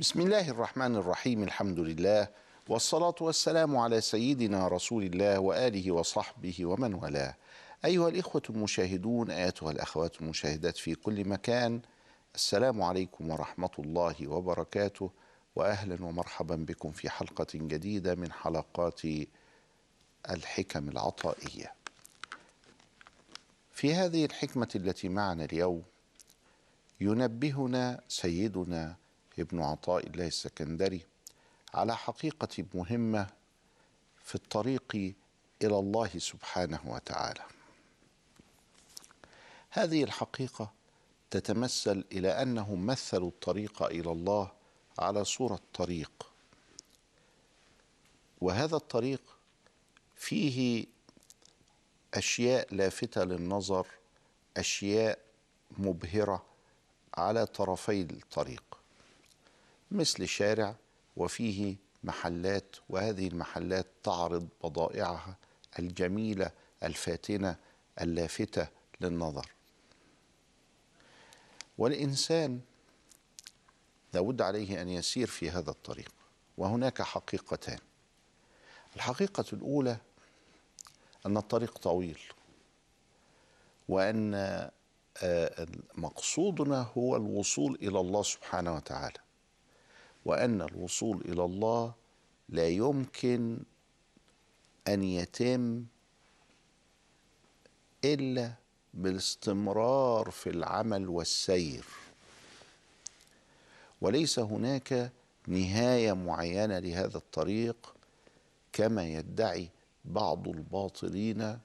بسم الله الرحمن الرحيم الحمد لله والصلاة والسلام على سيدنا رسول الله وآله وصحبه ومن والاه. أيها الإخوة المشاهدون أيتها الأخوات المشاهدات في كل مكان السلام عليكم ورحمة الله وبركاته وأهلا ومرحبا بكم في حلقة جديدة من حلقات الحكم العطائية. في هذه الحكمة التي معنا اليوم ينبهنا سيدنا ابن عطاء الله السكندري على حقيقة مهمة في الطريق إلى الله سبحانه وتعالى. هذه الحقيقة تتمثل إلى أنهم مثلوا الطريق إلى الله على صورة طريق. وهذا الطريق فيه أشياء لافتة للنظر أشياء مبهرة على طرفي الطريق. مثل شارع وفيه محلات وهذه المحلات تعرض بضائعها الجميلة الفاتنة اللافتة للنظر. والإنسان لابد عليه أن يسير في هذا الطريق وهناك حقيقتان. الحقيقة الأولى أن الطريق طويل وأن مقصودنا هو الوصول إلى الله سبحانه وتعالى. وأن الوصول إلى الله لا يمكن أن يتم إلا بالاستمرار في العمل والسير. وليس هناك نهاية معينة لهذا الطريق كما يدعي بعض الباطلين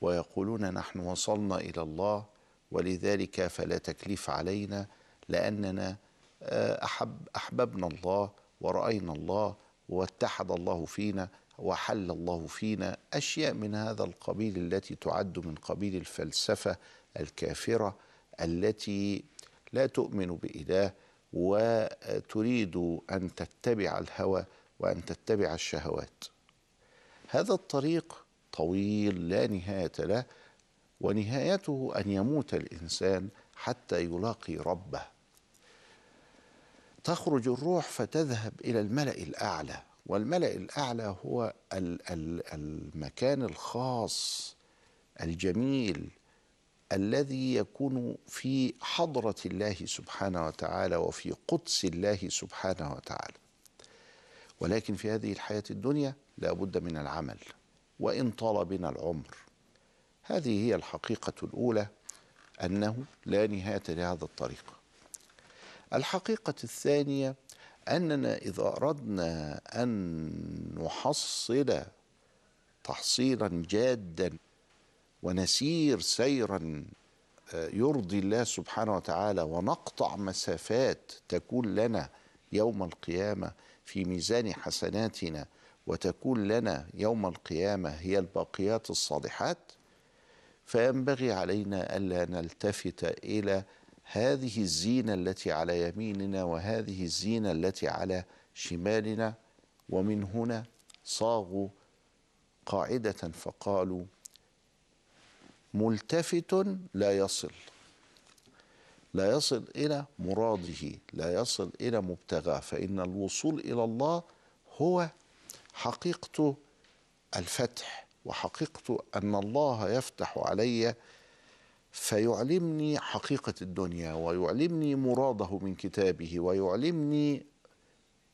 ويقولون نحن وصلنا إلى الله ولذلك فلا تكليف علينا لأننا أحب أحببنا الله ورأينا الله واتحد الله فينا وحل الله فينا أشياء من هذا القبيل التي تعد من قبيل الفلسفة الكافرة التي لا تؤمن بإله وتريد أن تتبع الهوى وأن تتبع الشهوات. هذا الطريق طويل لا نهاية له ونهايته أن يموت الإنسان حتى يلاقي ربه. تخرج الروح فتذهب إلى الملأ الأعلى والملأ الأعلى هو المكان الخاص الجميل الذي يكون في حضرة الله سبحانه وتعالى وفي قدس الله سبحانه وتعالى. ولكن في هذه الحياة الدنيا لا بد من العمل وإن طال بنا العمر. هذه هي الحقيقة الأولى أنه لا نهاية لهذا الطريق. الحقيقة الثانية أننا إذا أردنا أن نحصل تحصيلا جادا ونسير سيرا يرضي الله سبحانه وتعالى ونقطع مسافات تكون لنا يوم القيامة في ميزان حسناتنا وتكون لنا يوم القيامة هي الباقيات الصالحات فينبغي علينا ألا نلتفت إلى هذه الزينة التي على يميننا وهذه الزينة التي على شمالنا ومن هنا صاغوا قاعدة فقالوا ملتفت لا يصل لا يصل إلى مراده لا يصل إلى مبتغاه فإن الوصول إلى الله هو حقيقة الفتح وحقيقة أن الله يفتح علي فيعلمني حقيقة الدنيا ويعلمني مراده من كتابه ويعلمني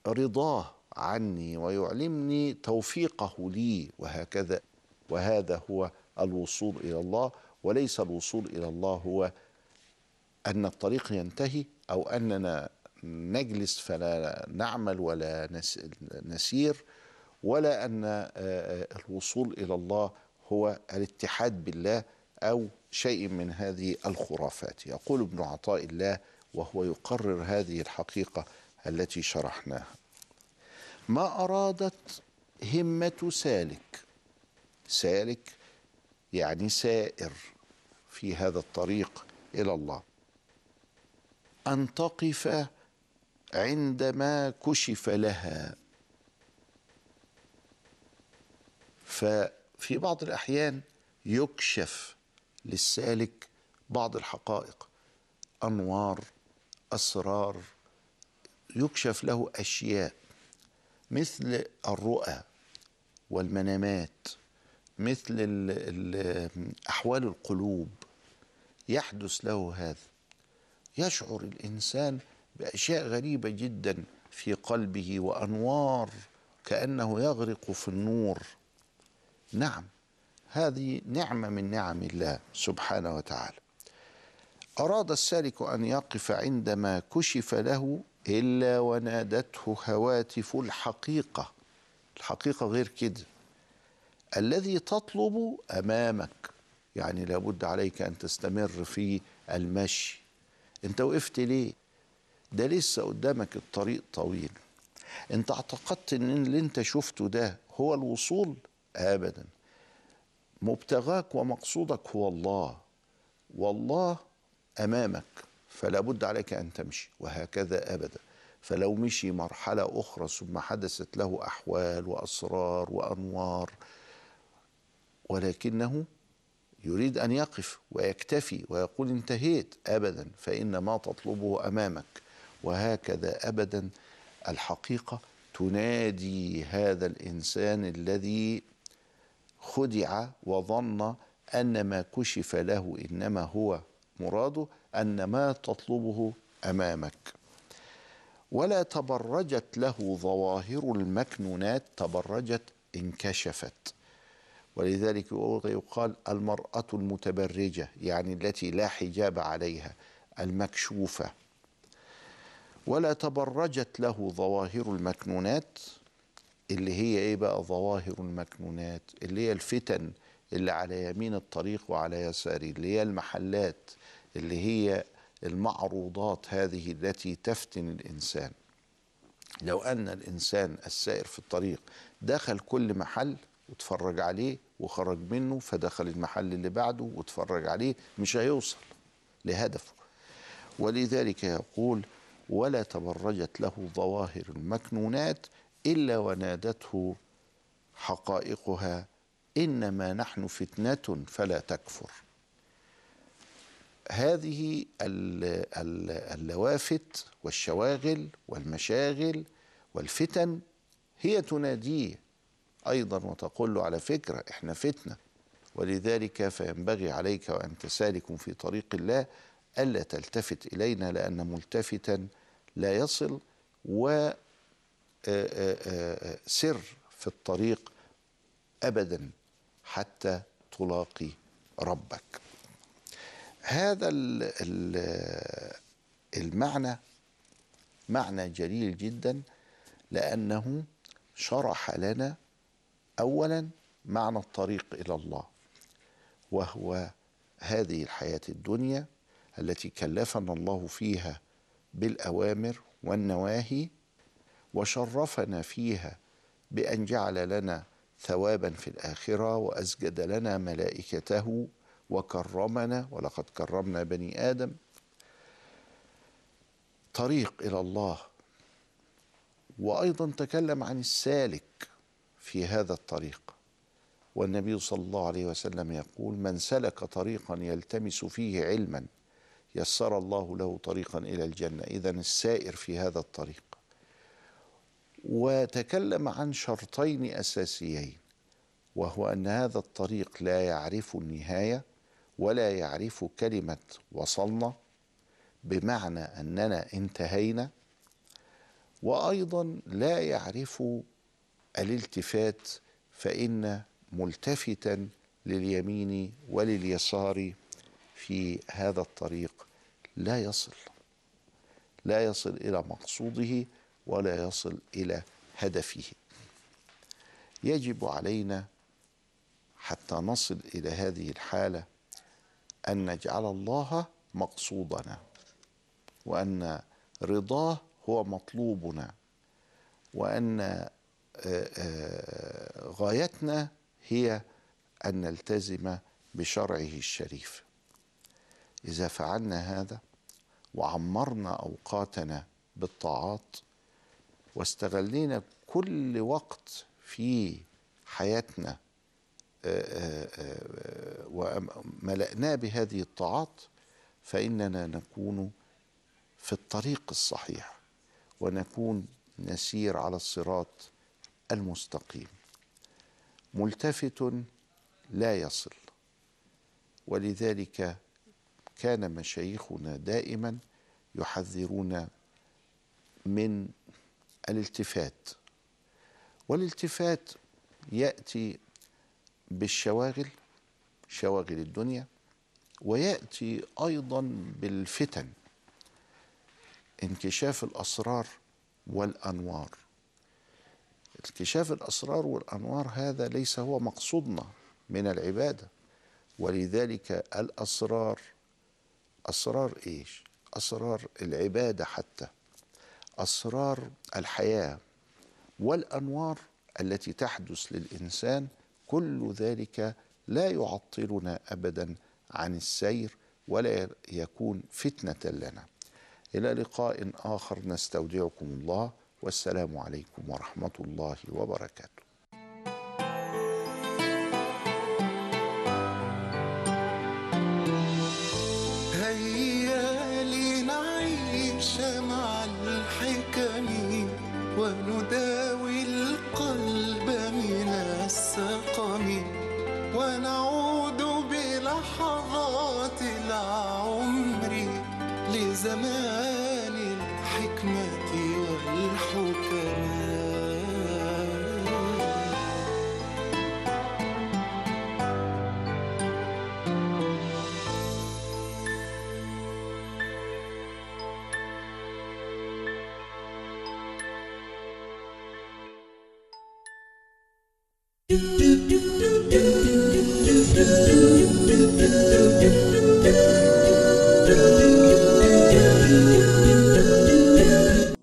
رضاه عني ويعلمني توفيقه لي وهكذا وهذا هو الوصول إلى الله. وليس الوصول إلى الله هو أن الطريق ينتهي أو أننا نجلس فلا نعمل ولا نسير ولا أن الوصول إلى الله هو الاتحاد بالله. أو شيء من هذه الخرافات. يقول ابن عطاء الله وهو يقرر هذه الحقيقة التي شرحناها. ما أرادت همة سالك. سالك يعني سائر في هذا الطريق إلى الله. أن تقف عندما كشف لها. ففي بعض الأحيان يكشف للسالك بعض الحقائق. أنوار أسرار يكشف له أشياء مثل الرؤى والمنامات مثل ال ال أحوال القلوب يحدث له هذا. يشعر الإنسان بأشياء غريبة جدا في قلبه وأنوار كأنه يغرق في النور. نعم. هذه نعمة من نعم الله سبحانه وتعالى. أراد السالك أن يقف عندما كشف له إلا ونادته هواتف الحقيقة. الحقيقة غير كده. الذي تطلب أمامك يعني لابد عليك أن تستمر في المشي. أنت وقفت ليه؟ ده لسه قدامك الطريق طويل. أنت اعتقدت إن اللي أنت شفته ده هو الوصول؟ ابدا. مبتغاك ومقصودك هو الله. والله أمامك فلا بد عليك أن تمشي وهكذا أبدا. فلو مشي مرحلة أخرى ثم حدثت له أحوال وأسرار وأنوار ولكنه يريد أن يقف ويكتفي ويقول انتهيت أبدا فإن ما تطلبه أمامك. وهكذا أبدا الحقيقة تنادي هذا الإنسان الذي خدع وظن أن ما كشف له إنما هو مراده أن ما تطلبه أمامك. ولا تبرجت له ظواهر المكنونات تبرجت انكشفت. ولذلك يقال المرأة المتبرجة يعني التي لا حجاب عليها المكشوفة. ولا تبرجت له ظواهر المكنونات اللي هي إيه بقى؟ ظواهر المكنونات اللي هي الفتن اللي على يمين الطريق وعلى يساره اللي هي المحلات اللي هي المعروضات هذه التي تفتن الإنسان. لو أن الإنسان السائر في الطريق دخل كل محل واتفرج عليه وخرج منه فدخل المحل اللي بعده واتفرج عليه مش هيوصل لهدفه. ولذلك يقول ولا تبرجت له ظواهر المكنونات إلا ونادته حقائقها إنما نحن فتنة فلا تكفر. هذه اللوافت والشواغل والمشاغل والفتن هي تناديه أيضا وتقول له على فكرة إحنا فتنة. ولذلك فينبغي عليك وأنت سالك في طريق الله ألا تلتفت إلينا لأن ملتفتا لا يصل و سر في الطريق ابدا حتى تلاقي ربك. هذا المعنى معنى جليل جدا لأنه شرح لنا اولا معنى الطريق إلى الله وهو هذه الحياة الدنيا التي كلفنا الله فيها بالأوامر والنواهي وشرفنا فيها بأن جعل لنا ثوابا في الآخرة وأسجد لنا ملائكته وكرمنا ولقد كرمنا بني آدم طريق إلى الله. وأيضا تكلم عن السالك في هذا الطريق. والنبي صلى الله عليه وسلم يقول من سلك طريقا يلتمس فيه علما يسر الله له طريقا إلى الجنة. اذا السائر في هذا الطريق. وتكلم عن شرطين أساسيين وهو أن هذا الطريق لا يعرف النهاية ولا يعرف كلمة وصلنا بمعنى أننا انتهينا وأيضا لا يعرف الالتفات فإن ملتفتا لليمين ولليسار في هذا الطريق لا يصل لا يصل إلى مقصوده ولا يصل إلى هدفه. يجب علينا حتى نصل إلى هذه الحالة أن نجعل الله مقصودنا وأن رضاه هو مطلوبنا وأن غايتنا هي أن نلتزم بشرعه الشريف. إذا فعلنا هذا وعمرنا أوقاتنا بالطاعات واستغلينا كل وقت في حياتنا آه، آه، آه، وملأناه بهذه الطاعات فإننا نكون في الطريق الصحيح ونكون نسير على الصراط المستقيم. ملتفت لا يصل ولذلك كان مشايخنا دائما يحذرون من الالتفات. والالتفات يأتي بالشواغل شواغل الدنيا ويأتي أيضا بالفتن انكشاف الأسرار والأنوار. انكشاف الأسرار والأنوار هذا ليس هو مقصودنا من العبادة. ولذلك الأسرار أسرار إيش؟ أسرار العبادة حتى. أسرار الحياة والأنوار التي تحدث للإنسان كل ذلك لا يعطلنا ابدا عن السير ولا يكون فتنة لنا. إلى لقاء آخر نستودعكم الله والسلام عليكم ورحمة الله وبركاته. do.